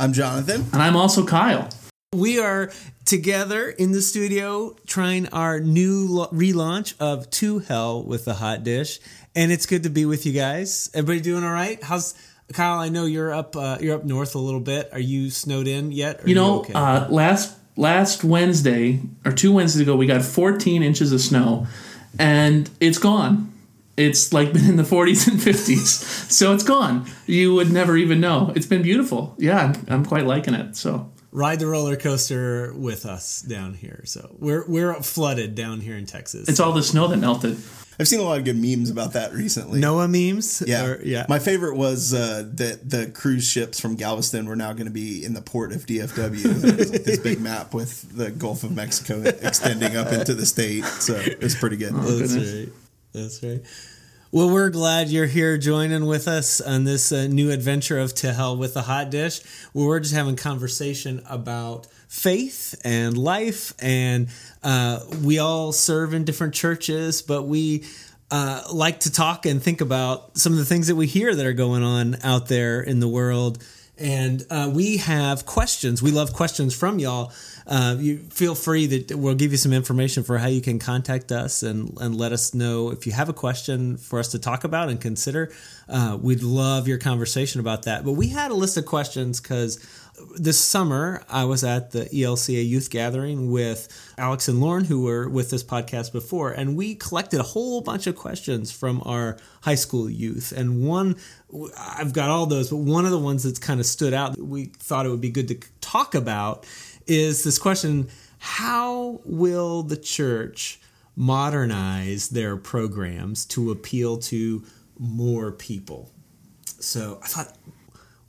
I'm Jonathan. And I'm also Kyle. We are together in the studio trying our new lo- relaunch of To Hell with the Hot Dish, and it's good to be with you guys. Everybody doing all right? How's Kyle? I know you're up. Uh, you're up north a little bit. Are you snowed in yet? Or You are know, okay? uh, last last Wednesday or two Wednesdays ago, we got 14 inches of snow, and it's gone. It's like been in the 40s and 50s, so it's gone. You would never even know. It's been beautiful. Yeah, I'm, I'm quite liking it. So ride the roller coaster with us down here. So we're we're flooded down here in Texas. it's all the snow that melted. I've seen a lot of good memes about that recently. Noah memes. Yeah. Or- yeah. My favorite was uh, that the cruise ships from Galveston were now going to be in the port of DFW. It was like this big map with the Gulf of Mexico extending up into the state. So it was pretty good. That's goodness. right. That's right. Well, we're glad you're here joining with us on this uh, new adventure of To Hell with the Hot Dish, we're just having conversation about faith and life. And uh, we all serve in different churches, but we uh, like to talk and think about some of the things that we hear that are going on out there in the world. And uh, we have questions. We love questions from y'all. Uh, you feel free that we'll give you some information for how you can contact us and, and let us know if you have a question for us to talk about and consider. Uh, we'd love your conversation about that. But we had a list of questions because this summer I was at the ELCA youth gathering with Alex and Lauren, who were with this podcast before, and we collected a whole bunch of questions from our high school youth. And one, I've got all those, but one of the ones that's kind of stood out that we thought it would be good to talk about is this question How will the church modernize their programs to appeal to more people? So I thought,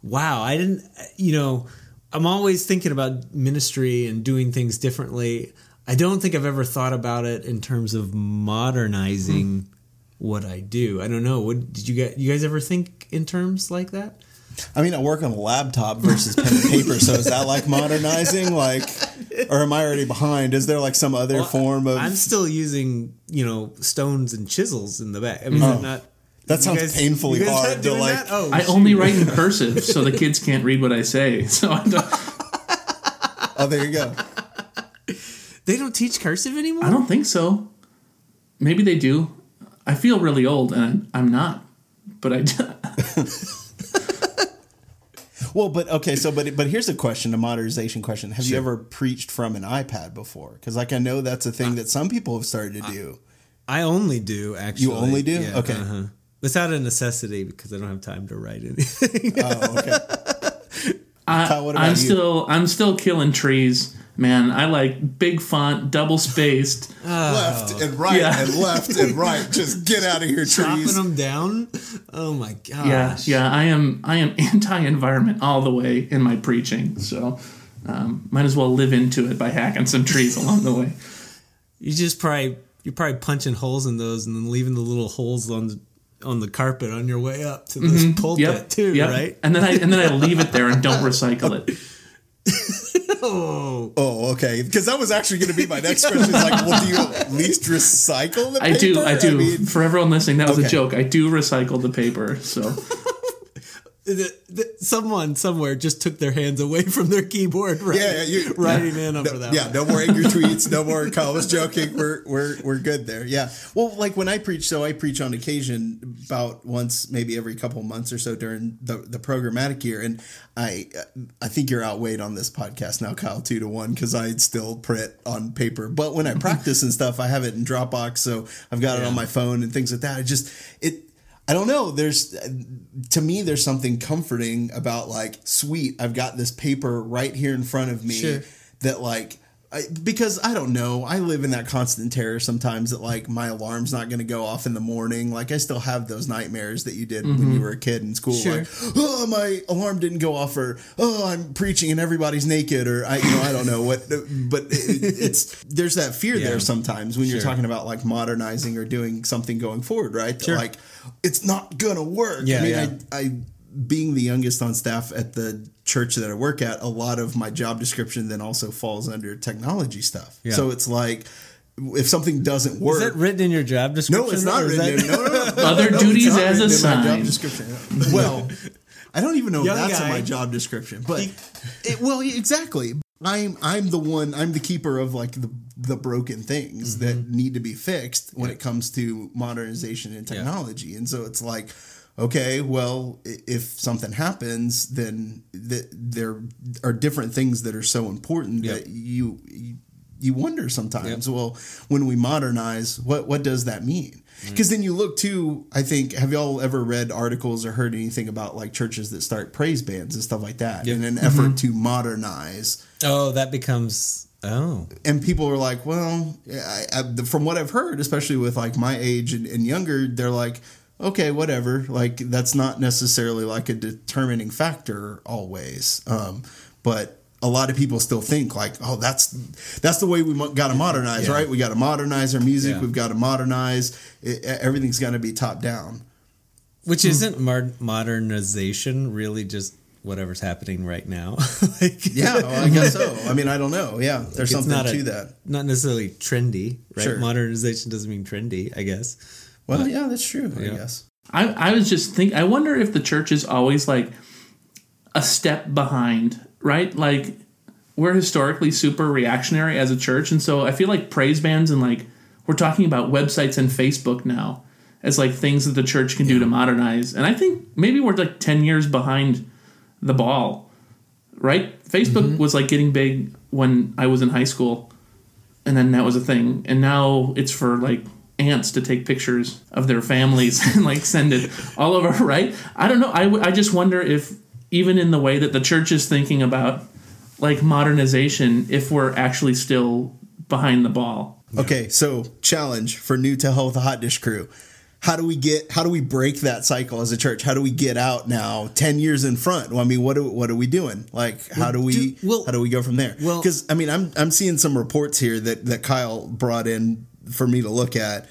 wow, I didn't, you know, I'm always thinking about ministry and doing things differently. I don't think I've ever thought about it in terms of modernizing hmm. what I do. I don't know. What did you get? You guys ever think in terms like that? I mean, I work on a laptop versus pen and paper. So is that like modernizing? Like, or am I already behind? Is there like some other form of. I'm still using, you know, stones and chisels in the back. I mean, oh. that not. That you sounds guys- painfully you guys hard to like. Oh, I shoot. only write in cursive, so the kids can't read what I say. So I don't, Oh, there you go. They don't teach cursive anymore. I don't think so. Maybe they do. I feel really old, and I'm, I'm not. But I. Well, but okay, so but but here's a question, a modernization question. Have you ever preached from an iPad before? Because like I know that's a thing that some people have started to do. I only do actually. You only do? Okay. uh-huh. Without a necessity because I don't have time to write anything. Oh, okay. I, Kyle, what about I'm you? still I'm still killing trees, man. I like big font, double spaced. left and right Yeah. and left and right. Just get out of here, Chopping trees. them down. Oh my gosh. yeah, yeah. I am I am anti-environment all the way in my preaching. So um, might as well live into it by hacking some trees along the way. You just probably you're probably punching holes in those and then leaving the little holes on the on the carpet on your way up to this pulpit Mm-hmm. Yep, too, yep. right? And then I and then I leave it there and don't recycle it. Oh, Oh, okay. Because that was actually going to be my next question. Is like, well, do you at least recycle the I paper? do, I do. mean, For everyone listening, that was Okay. a joke. I do recycle the paper. So the, the, someone somewhere just took their hands away from their keyboard, right? yeah, yeah, you, writing in over no, that. Yeah, one. no more angry tweets. No more. Kyle was joking. We're we're we're good there. Yeah. Well, like when I preach, so I preach on occasion about once, maybe every couple months or so during the the programmatic year, and I I think you're outweighed on this podcast now, Kyle, two to one, because I still print on paper. But when I practice and stuff, I have it in Dropbox, so I've got it on my phone and things like that. I just it. I don't know. There's to me, there's something comforting about like, sweet. I've got this paper right here in front of me Sure. that like I, because I don't know, I live in that constant terror sometimes that like my alarm's not going to go off in the morning. Like I still have those nightmares that you did when you mm-hmm. were a kid in school. Sure. Like, oh, my alarm didn't go off, or oh, I'm preaching and everybody's naked, or I, you know, I don't know what. But it, it's there's that fear Yeah. there sometimes when you're talking about like modernizing or doing something going forward, right? Sure. Like it's not gonna work. Yeah, I mean, yeah. I, I being the youngest on staff at the church that I work at, a lot of my job description then also falls under technology stuff. Yeah. So it's like if something doesn't work, Is that written in your job description? no, it's not written. that- in, no, no, no. Other No, duties as written in my assigned. job description. Well, I don't even know if Young that's in my job description, but it, well, exactly. I'm I'm the one. I'm the keeper of like the the broken things Mm-hmm. that need to be fixed when it comes to modernization and technology. And so it's like, okay, well, if something happens, then th- there are different things that are so important Yep. that you you wonder sometimes. Well, when we modernize, what what does that mean? Because then you look too. I think have y'all ever read articles or heard anything about like churches that start praise bands and stuff like that in an effort mm-hmm. to modernize? Oh, that becomes. Oh, and people are like, well, I, I, from what I've heard, especially with like my age and, and younger, they're like, okay, whatever. Like that's not necessarily like a determining factor always. Um, but a lot of people still think like, oh, that's that's the way we got to modernize, Yeah. right? We got to modernize our music. Yeah. We've got to modernize. It, everything's got to be top down. which isn't mar- modernization really just whatever's happening right now? like, Yeah, well, I guess so. I mean, I don't know. Yeah, there's it's something not a- to that. Not necessarily trendy, right? Sure. Modernization doesn't mean trendy, I guess. Well, yeah, that's true. Yeah. I guess. I, I was just think I wonder if the church is always like a step behind, right? Like we're historically super reactionary as a church, and so I feel like praise bands and like we're talking about websites and Facebook now as like things that the church can do to modernize. And I think maybe we're like ten years behind the ball, right? Facebook mm-hmm. was like getting big when I was in high school, and then that was a thing, and now it's for like aunts to take pictures of their families and like send it all over right i don't know I, w- I just wonder if even in the way that the church is thinking about like modernization if we're actually still behind the ball Okay, so challenge for new to health hot dish crew. How do we get how do we break that cycle as a church? How do we get out now 10 years in front? Well, I mean, what do, what are we doing? Like how do we do- well- how do we go from there? well- Cuz I mean, I'm I'm seeing some reports here that that Kyle brought in for me to look at.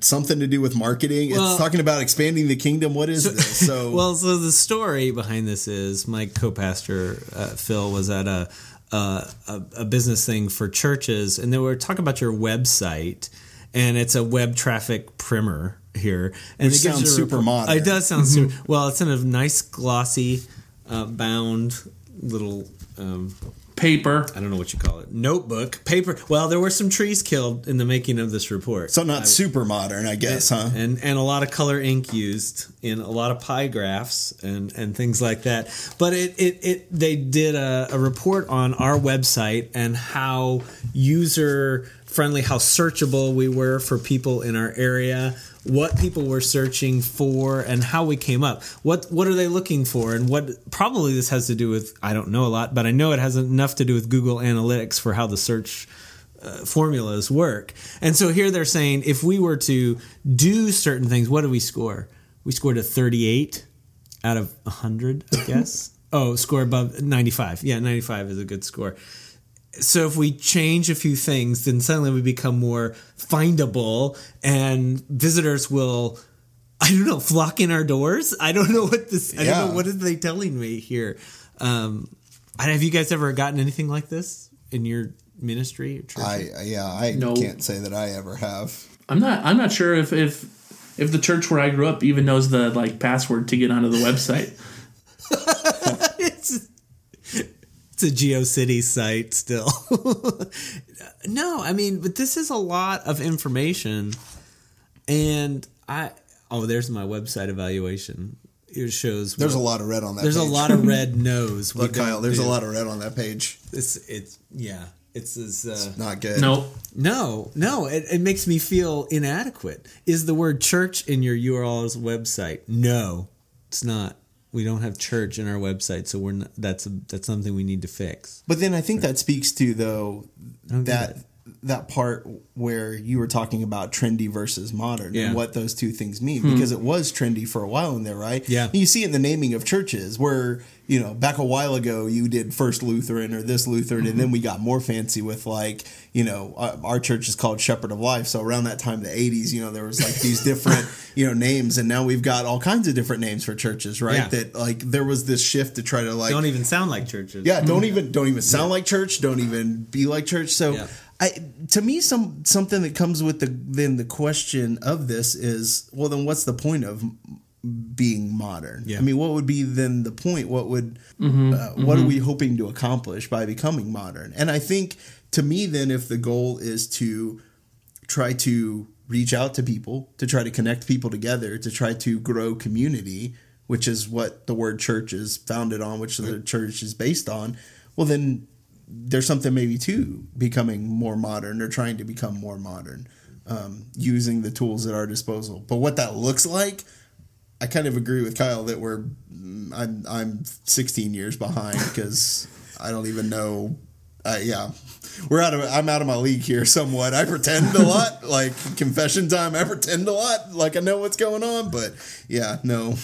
Something to do with marketing. Well- it's talking about expanding the kingdom. What is this? So well, so the story behind this is my co-pastor uh, Phil was at a, uh, a a business thing for churches, and they were talking about your website, and it's a web traffic primer here, and Which it sounds super modern. It does sound super. Well, it's in a nice glossy uh, bound little. Um, paper I don't know what you call it. Notebook, paper. Well, there were some trees killed in the making of this report. so not super modern, I guess, huh? and and a lot of color ink used in a lot of pie graphs and and things like that. But it it, it they did a, a report on our website and how user friendly, how searchable we were for people in our area, what people were searching for, and how we came up. What what are they looking for, and what probably this has to do with I don't know a lot, but I know it has enough to do with Google Analytics for how the search uh, formulas work. And so here they're saying if we were to do certain things, what do we score? We scored a 38 out of 100, I guess. oh, score above 95. Yeah, 95 is a good score. So if we change a few things, then suddenly we become more findable and visitors will I don't know, flock in our doors. I don't know what this I Yeah. don't know what are they telling me here. Um and have you guys ever gotten anything like this in your ministry or church? I yeah, I No. can't say that I ever have. i'm not i'm not sure if if if the church where i grew up even knows the like password to get onto the website it's it's a GeoCity site still. no, I mean, but this is a lot of information, and I oh, there's my website evaluation. It shows There's a lot of red on that. There's a lot of red no's. we Look, Kyle, there's do. a lot of red on that page. It's it's yeah. It's as uh, Not good. no no no. It, it makes me feel inadequate. Is the word church in your URL's website? No, it's not. We don't have church in our website, so we're not, that's a, that's something we need to fix. But then I think that speaks to though don't that that part where you were talking about trendy versus modern Yeah. and what those two things mean because it was trendy for a while in there, right? Yeah. And you see it in the naming of churches where you know back a while ago you did First Lutheran or this Lutheran, and then we got more fancy with like you know uh, our church is called Shepherd of Life. So around that time, the '80s, you know, there was like these different you know names, and now we've got all kinds of different names for churches, right? Yeah. That like there was this shift to try to like Don't even sound like churches. yeah, don't even don't even sound like church. Don't even be like church. So Yeah. I to me some something that comes with the then the question of this is well then what's the point of being modern? Yeah. I mean, what would be then the point? What would Mm-hmm. uh, what are we hoping to accomplish by becoming modern? And I think to me then if the goal is to try to reach out to people, to try to connect people together, to try to grow community, which is what the word church is founded on, which the church is based on, well, then there's something maybe to becoming more modern or trying to become more modern um, using the tools at our disposal. But what that looks like, I kind of agree with Kyle that we're mm, I'm I'm 16 years behind because I don't even know. Uh, yeah, we're out of I'm out of my league here somewhat. I pretend a lot, like confession time. I pretend a lot, like I know what's going on, but yeah, no.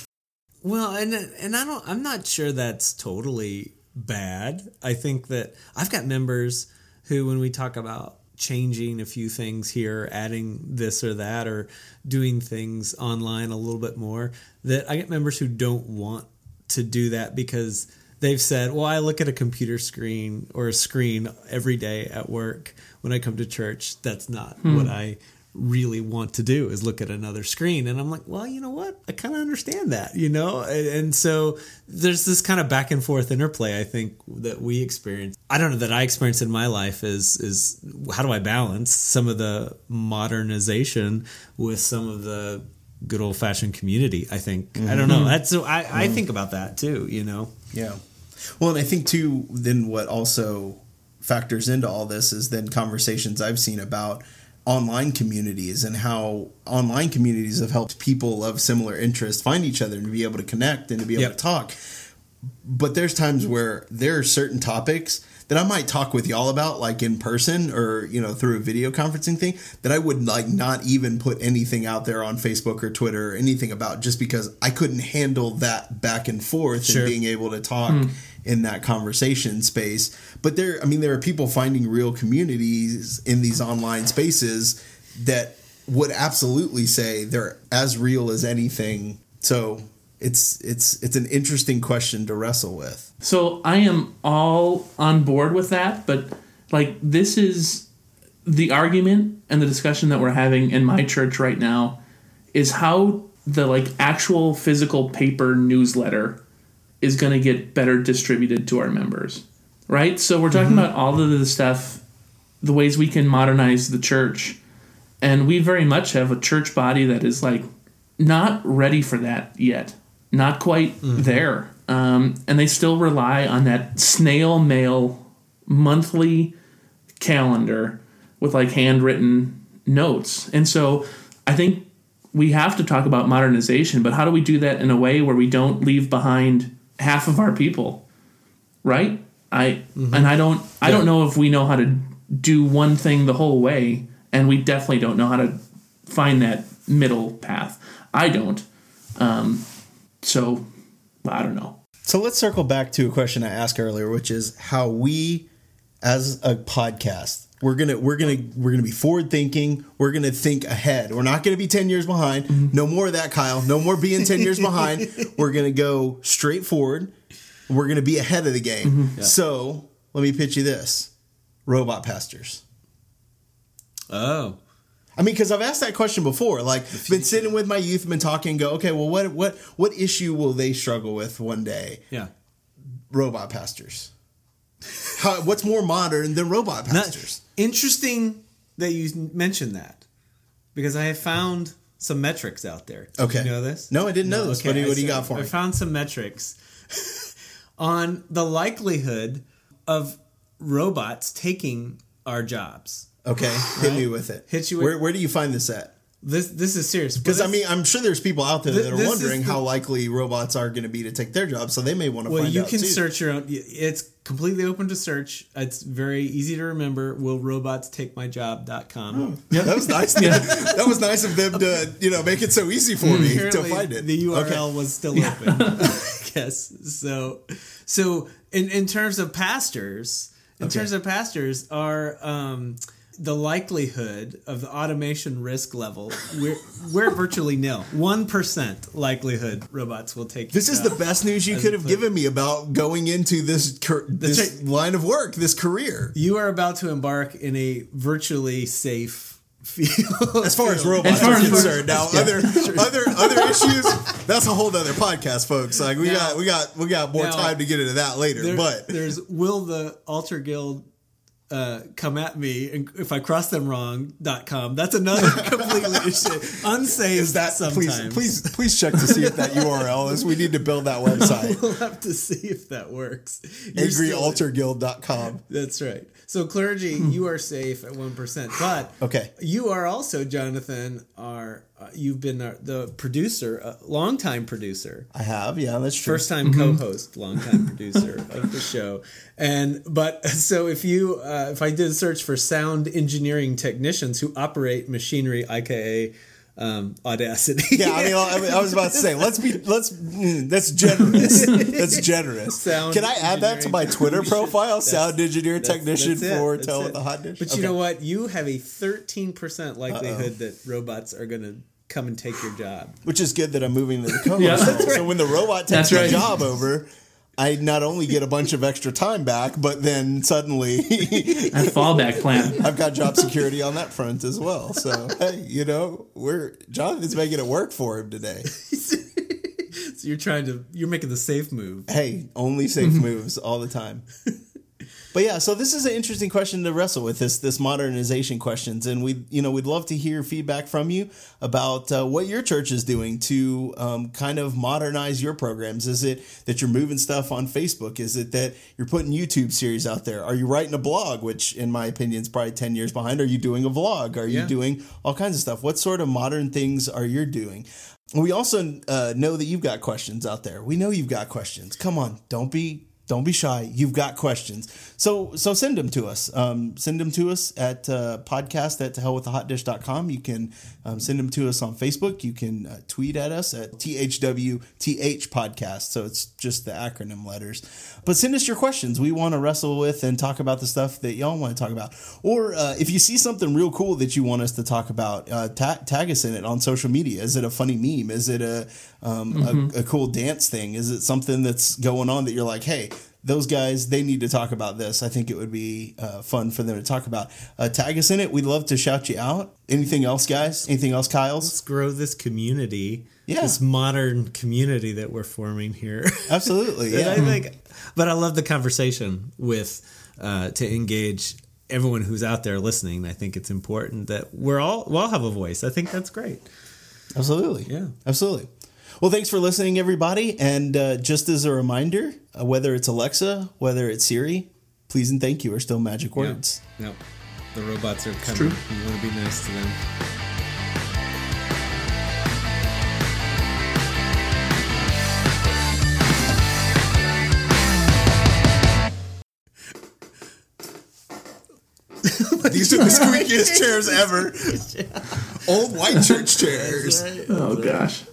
Well, and and I don't. I'm not sure that's totally bad. I think that I've got members who, when we talk about changing a few things here, adding this or that, or doing things online a little bit more, that I get members who don't want to do that because they've said, "Well, I look at a computer screen or a screen every day at work when I come to church. That's not hmm. what I." really want to do is look at another screen. And i'm like well you know what? I kind of understand that you know? And, and so there's this kind of back and forth interplay i think that we experience. I don't know that i experience in my life is is how do i balance some of the modernization with some of the good old fashioned community i think. I don't know. Mm-hmm. That's i i mm-hmm. think about that too you know? Yeah. Well, and I think too, then what also factors into all this is then conversations I've seen about online communities and how online communities have helped people of similar interests find each other and to be able to connect and to be able Yep. to talk. But there's times mm-hmm. where there are certain topics that I might talk with y'all about, like in person or you know through a video conferencing thing, that I would like not even put anything out there on Facebook or Twitter or anything about, just because I couldn't handle that back and forth Sure. and being able to talk hmm. in that conversation space. But there, I mean, there are people finding real communities in these online spaces that would absolutely say they're as real as anything. So it's it's it's an interesting question to wrestle with. So I am all on board with that, but like this is the argument and the discussion that we're having in my church right now is how the like actual physical paper newsletter is going to get better distributed to our members. Right? So we're talking mm-hmm. about all of the stuff the ways we can modernize the church and we very much have a church body that is like not ready for that yet not quite there. Um, and they still rely on that snail mail monthly calendar with like handwritten notes. And so i think we have to talk about modernization but how do we do that in a way where we don't leave behind half of our people? Right? I and i don't i don't know if we know how to do one thing the whole way and we definitely don't know how to find that middle path. I don't. Um, so i don't know So let's circle back to a question I asked earlier, which is how we, as a podcast, we're gonna we're gonna we're gonna be forward thinking. We're gonna think ahead. We're not gonna be ten years behind. Mm-hmm. No more of that, Kyle. No more being ten years behind. We're gonna go straight forward. We're gonna be ahead of the game. Mm-hmm. So let me pitch you this: robot pastors. oh I mean, because I've asked that question before. Like, been sitting with my youth, been talking. Go, okay, well, what what what issue will they struggle with one day? yeah robot pastors. How, what's more modern than robot Not- pastors? interesting that you mentioned that because I have found some metrics out there. Did Okay. you know this? No, I didn't know this. What do you- what do you got for I me? found some metrics on the likelihood of robots taking our jobs. Okay, hit me with it. Hit you with- where, where do you find this at? This this is serious Because I mean, I'm sure there's people out there Th- that are wondering the- how likely robots are going to be to take their job, so they may want to well, find you out can too. search your own. It's completely open to search. It's very easy to remember. Will robots take my job.com. Yeah, that was nice. that was nice of them to you know make it so easy for me to find it. The URL Okay. was still open. yes. so. So in in terms of pastors, in terms of pastors, are um, the likelihood of the automation risk level, we're we're virtually nil. One percent likelihood robots will take. This is the best news you could have given me about going into this car- this right. line of work, this career. You are about to embark in a virtually safe field. As far as robots As far are as- concerned, now other other other issues. That's a whole other podcast, folks. Like we Now- got we got we got more now, time to get into that later. There- but there's will the Altar Guild uh, come at me and if I cross them wrong dot com. That's another completely unsafe. is that sometimes. please please please check to see if that URL is. We need to build that website. We'll have to see if that works. AngryAltarGuild.com. That's right. So clergy, you are safe at one percent, but Okay. you are also Jonathan. Are uh, you've been the, the producer, a longtime producer, I have, yeah, that's true. first time co-host, longtime producer of the show, and but so if you uh, if I did a search for sound engineering technicians who operate machinery, aka um, Audacity, Yeah, I mean, I, mean, I was about to say, let's be, let's, mm, that's generous. That's generous. Sound Can I add that to my Twitter profile? Sound engineer That's- technician that's it, for that's Tell it. with the Hot Dish. But you know what? You have a 13% likelihood that robots are going to come and take your job. Which is good that I'm moving to the co-host Yeah, role. that's So when the robot takes That's my right. job over, I not only get a bunch of extra time back, but then suddenly A fallback plan. I've got job security on that front as well. So hey, you know, we're Jonathan's making it work for him today. So you're trying to, you're making the safe move. Hey, only safe moves all the time. But yeah, so this is an interesting question to wrestle with this this modernization questions, and we you know we'd love to hear feedback from you about uh, what your church is doing to um, kind of modernize your programs. Is it that you're moving stuff on Facebook? Is it that you're putting YouTube series out there? Are you writing a blog, which in my opinion is probably ten years behind? Are you doing a vlog? Are you Yeah. doing all kinds of stuff? What sort of modern things are you doing? We also uh, know that you've got questions out there. We know you've got questions. Come on, don't be don't be shy. You've got questions. So so send them to us. Um, send them to us at uh, podcast at to hell with the hot dish.com. You can um, send them to us on Facebook. You can uh, tweet at us at THWTH podcast. So it's just the acronym letters. But send us your questions. We want to wrestle with and talk about the stuff that y'all want to talk about. Or uh, if you see something real cool that you want us to talk about, uh, ta- tag us in it on social media. Is it a funny meme? Is it a, um, a, a cool dance thing? Is it something that's going on that you're like, hey, those guys, they need to talk about this. I think it would be uh, fun for them to talk about. Uh, tag us in it. We'd love to shout you out. Anything else, guys? Anything else, Kyle's? Let's grow this community, Yeah. this modern community that we're forming here. Absolutely. Yeah. I think, but I love the conversation with uh, to engage everyone who's out there listening. I think it's important that we're all we all have a voice. I think that's great. Absolutely. Yeah. Absolutely. Well, thanks for listening, everybody. And uh, just as a reminder, uh, whether it's Alexa, whether it's Siri, please and thank you are still magic words. No, the robots are coming. true. You want to be nice to them. These are the squeakiest chairs ever. Old white church chairs. Oh gosh.